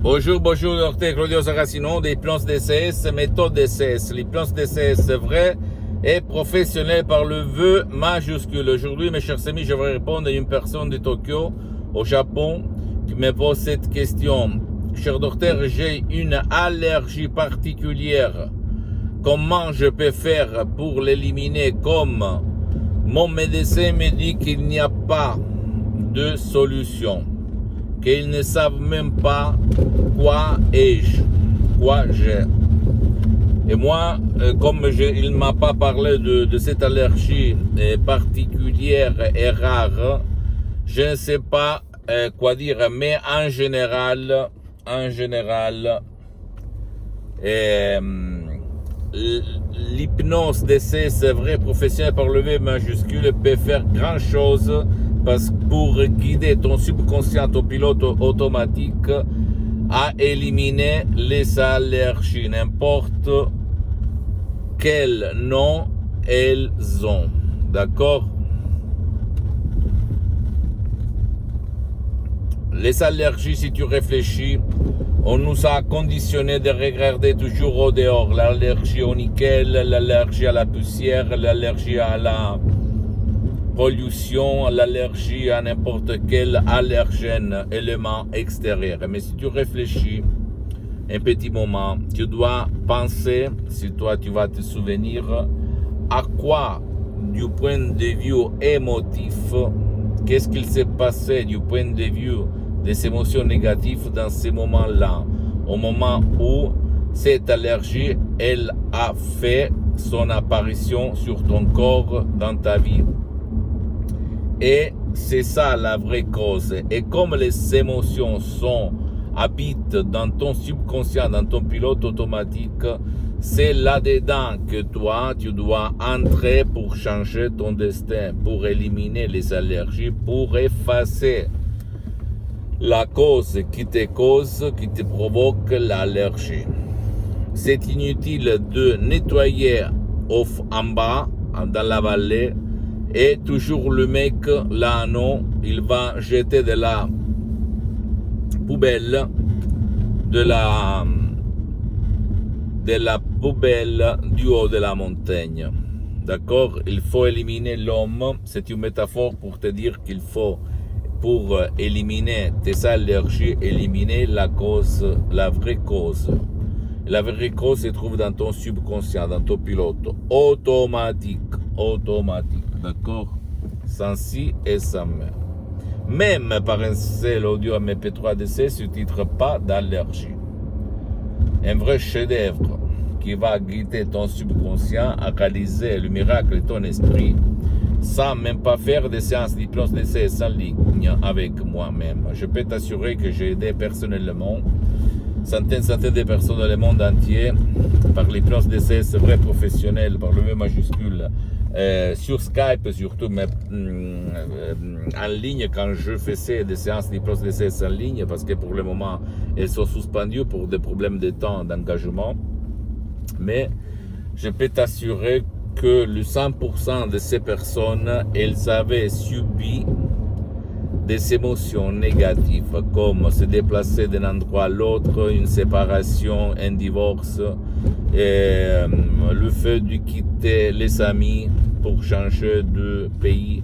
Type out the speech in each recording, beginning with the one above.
Bonjour, bonjour, docteur Claudio Saracino des plans DCS, méthode DCS. Les plans DCS vrai et professionnel par le vœu majuscule. Aujourd'hui, mes chers amis, je vais répondre à une personne de Tokyo, au Japon, qui me pose cette question. Cher docteur, j'ai une allergie particulière. Comment je peux faire pour l'éliminer comme mon médecin me dit qu'il n'y a pas de solution, qu'ils ne savent même pas quoi ai-je, quoi j'ai. Et moi, euh, comme il m'a pas parlé de, cette allergie euh, particulière et rare, je ne sais pas euh, quoi dire, mais en général, en général, l'hypnose d'essai, c'est vrai, professionnel par le V majuscule, peut faire grand chose parce pour guider ton subconscient, ton pilote automatique, à éliminer les allergies, n'importe quel nom elles ont. D'accord? Les allergies, si tu réfléchis, on nous a conditionné de regarder toujours au dehors. L'allergie au nickel, l'allergie à la poussière, l'allergie à la pollution, l'allergie à n'importe quel allergène, élément extérieur. Mais si tu réfléchis un petit moment, tu dois penser, si toi tu vas te souvenir, à quoi, du point de vue émotif, qu'est-ce qu'il s'est passé du point de vue des émotions négatives dans ces moments-là, au moment où cette allergie, elle a fait son apparition sur ton corps dans ta vie. Et c'est ça la vraie cause. Et comme les émotions sont habitent dans ton subconscient, dans ton pilote automatique, c'est là-dedans que toi, tu dois entrer pour changer ton destin, pour éliminer les allergies, pour effacer la cause qui te cause, qui te provoque l'allergie. C'est inutile de nettoyer en bas, dans la vallée, et toujours le mec, là non, il va jeter de la poubelle, de la, de la poubelle du haut de la montagne. D'accord? Il faut éliminer l'homme. C'est une métaphore pour te dire qu'il faut pour éliminer tes allergies, éliminer la cause, la vraie cause. La vraie cause se trouve dans ton subconscient, dans ton pilote automatique, automatique, d'accord Sans si et sans mais. Même par un seul audio MP3DC sous-titre pas d'allergie. Un vrai chef-d'œuvre qui va guider ton subconscient à réaliser le miracle de ton esprit sans même pas faire des séances d'hypnose d'essai en ligne avec moi-même. Je peux t'assurer que j'ai aidé personnellement centaines, centaines de personnes dans le monde entier par l'hypnose d'essai vrai professionnel, par le V majuscule, euh, sur Skype surtout, mais euh, en ligne quand je faisais des séances d'hypnose en ligne, parce que pour le moment, elles sont suspendues pour des problèmes de temps, d'engagement. Mais je peux t'assurer que le 100% de ces personnes, elles avaient subi des émotions négatives, comme se déplacer d'un endroit à l'autre, une séparation, un divorce, et, euh, le fait de quitter les amis pour changer de pays.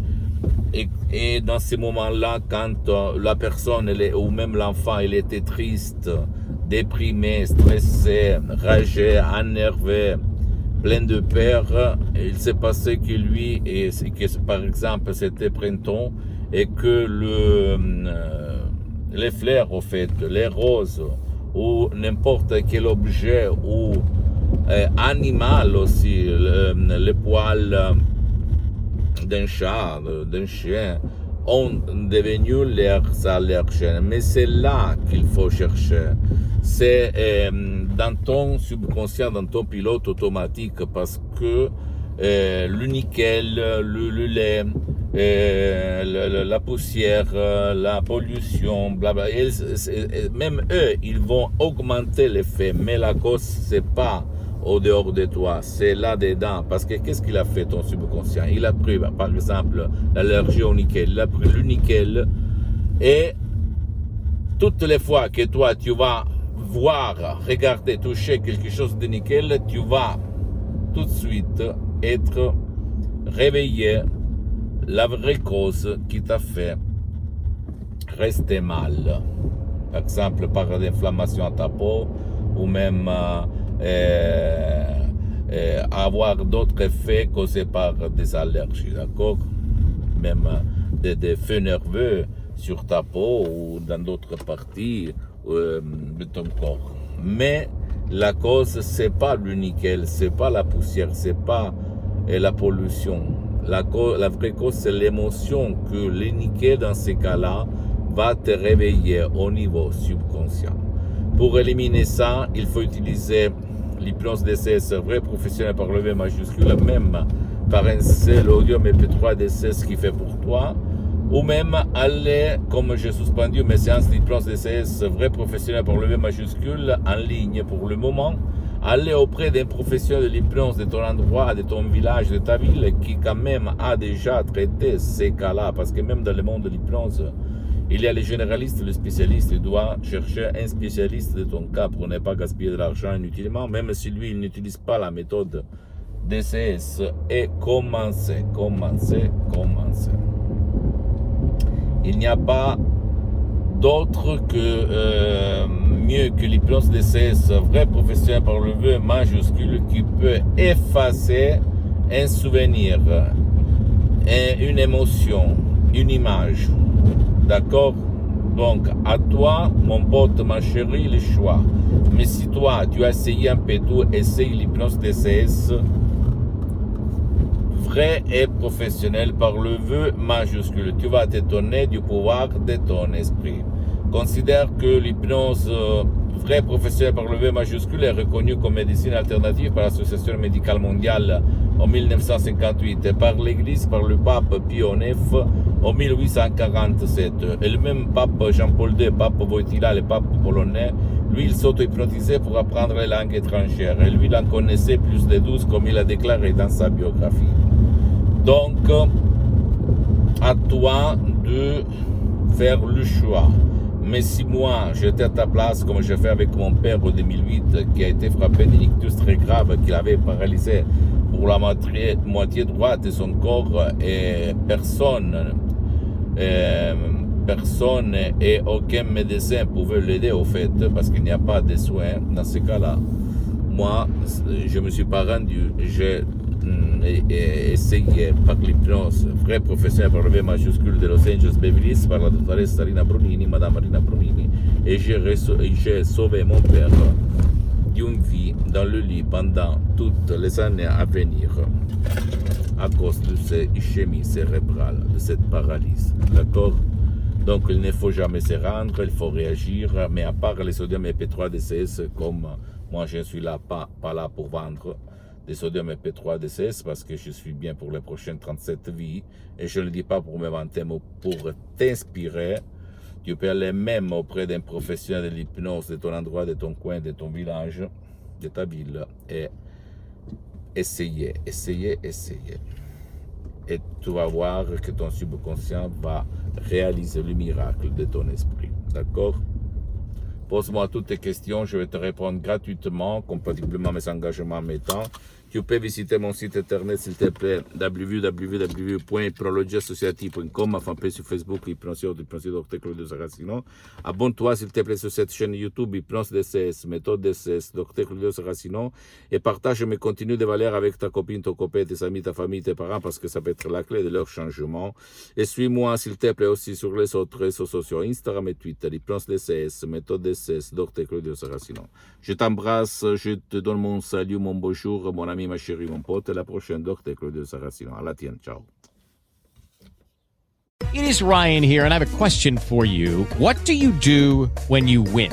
Et, et dans ces moments-là, quand euh, la personne ou même l'enfant, il était triste, déprimé, stressé, ragé, énervé, plein de peur, il s'est passé que lui, et que par exemple c'était printemps, et que le, euh, les fleurs, au fait, les roses, ou n'importe quel objet, ou animal aussi, le, le poil d'un chat, d'un chien, ont devenu leurs allergènes. Mais c'est là qu'il faut chercher. C'est euh, dans ton subconscient, dans ton pilote automatique, parce que euh, le nickel, le, lait, euh, la poussière, euh, la pollution, blabla, même eux, ils vont augmenter l'effet, mais la cause, c'est pas au dehors de toi, c'est là-dedans. Parce que qu'est-ce qu'il a fait ton subconscient? Il a pris, par exemple, l'allergie au nickel, il a pris le nickel, et toutes les fois que toi, tu vas voir, regarder, toucher quelque chose de nickel, tu vas tout de suite être réveillé la vraie cause qui t'a fait rester mal. Par exemple, par l'inflammation à ta peau ou même euh, avoir d'autres effets causés par des allergies, d'accord? Même des, des, feux nerveux sur ta peau ou dans d'autres parties euh, de ton corps. Mais la cause, c'est pas le nickel, c'est pas la poussière, c'est pas la pollution. La, la vraie cause, c'est l'émotion que le nickel, dans ces cas-là, va te réveiller au niveau subconscient. Pour éliminer ça, il faut utiliser l'hypnose DCS vrai professionnel par le V majuscule, même par un seul audio MP3 DCS qui fait pour toi, ou même aller, comme j'ai suspendu mes séances d'hypnose DCS vrai professionnel par le V majuscule en ligne pour le moment, aller auprès d'un professionnel de l'hypnose de ton endroit, de ton village, de ta ville, qui quand même a déjà traité ces cas-là, parce que même dans le monde de l'hypnose, il y a les généralistes, les spécialistes. Tu dois chercher un spécialiste de ton cas pour ne pas gaspiller de l'argent inutilement, même si lui, il n'utilise pas la méthode DCS. Et commencer, commencer, commencer. Il n'y a pas d'autre que euh, mieux que l'hypnose DCS, vrai professionnel par le vœu majuscule, qui peut effacer un souvenir, une émotion, une image. D'accord? Donc, à toi, mon pote, ma chérie, le choix. Mais si toi, tu as essayé un peu tout, essaye l'hypnose DCS, vrai et professionnel par le vœu majuscule. Tu vas t'étonner du pouvoir de ton esprit. Considère que l'hypnose euh, vrai professionnel par le V majuscule est reconnue comme médecine alternative par l'Association médicale mondiale en 1958 et par l'Église, par le pape Pio IX en 1847. Et le même pape Jean-Paul II, pape Wojtyla, le pape polonais, lui, il s'auto-hypnotisait pour apprendre les langues étrangères. Et lui, il en connaissait plus de 12, comme il a déclaré dans sa biographie. Donc, à toi de faire le choix. Mais si moi, j'étais à ta place, comme j'ai fait avec mon père en 2008, qui a été frappé d'une ictus très grave, qu'il avait paralysé pour la moitié, droite de son corps, et personne, euh, personne et aucun médecin pouvait l'aider au fait, parce qu'il n'y a pas de soins dans ce cas-là. Moi, je me suis pas rendu, essayé par l'hypnose, vrai professionnel par le V majuscule de Los Angeles Beverly Hills, par la doctoresse Rina Brunini, Madame Rina Brunini, et j'ai sauvé mon père d'une vie dans le lit pendant toutes les années à venir à cause de ces ischémies cérébrales, de cette paralysie. D'accord? Donc il ne faut jamais se rendre, il faut réagir, mais à part les sodium EP3 DCS, comme moi je suis là, pas là pour vendre, des sodium EP3 DCS parce que je suis bien pour les prochaines 37 vies. Et je ne le dis pas pour me vanter, mais pour t'inspirer. Tu peux aller même auprès d'un professionnel de l'hypnose de ton endroit, de ton coin, de ton village, de ta ville et essayer, essayer, essayer. Et tu vas voir que ton subconscient va réaliser le miracle de ton esprit. D'accord? Pose-moi toutes tes questions, je vais te répondre gratuitement, compatiblement à mes engagements en temps. Tu peux visiter mon site internet, s'il te plaît, www.prologiassociative.com, ma fanpage sur Facebook, Hypnosie, Hypnosie Dr. Claudio Saracino. Abonne-toi, s'il te plaît, sur cette chaîne YouTube, Hypnose DCS, Méthode DCS, Dr. Claudio Saracino, et partage mes contenus de valeur avec ta copine, ton copain, tes amis, ta famille, tes parents, parce que ça peut être la clé de leur changement. Et suis-moi, s'il te plaît, aussi sur les autres réseaux sociaux, Instagram et Twitter, Hypnose DCS, Méthode DCS, Dr. Claudio Saracino. Je t'embrasse, je te donne mon salut, mon bonjour, mon ami la prochaine, Saracino. À la tienne, ciao. It is Ryan here, and I have a question for you. What do you do when you win?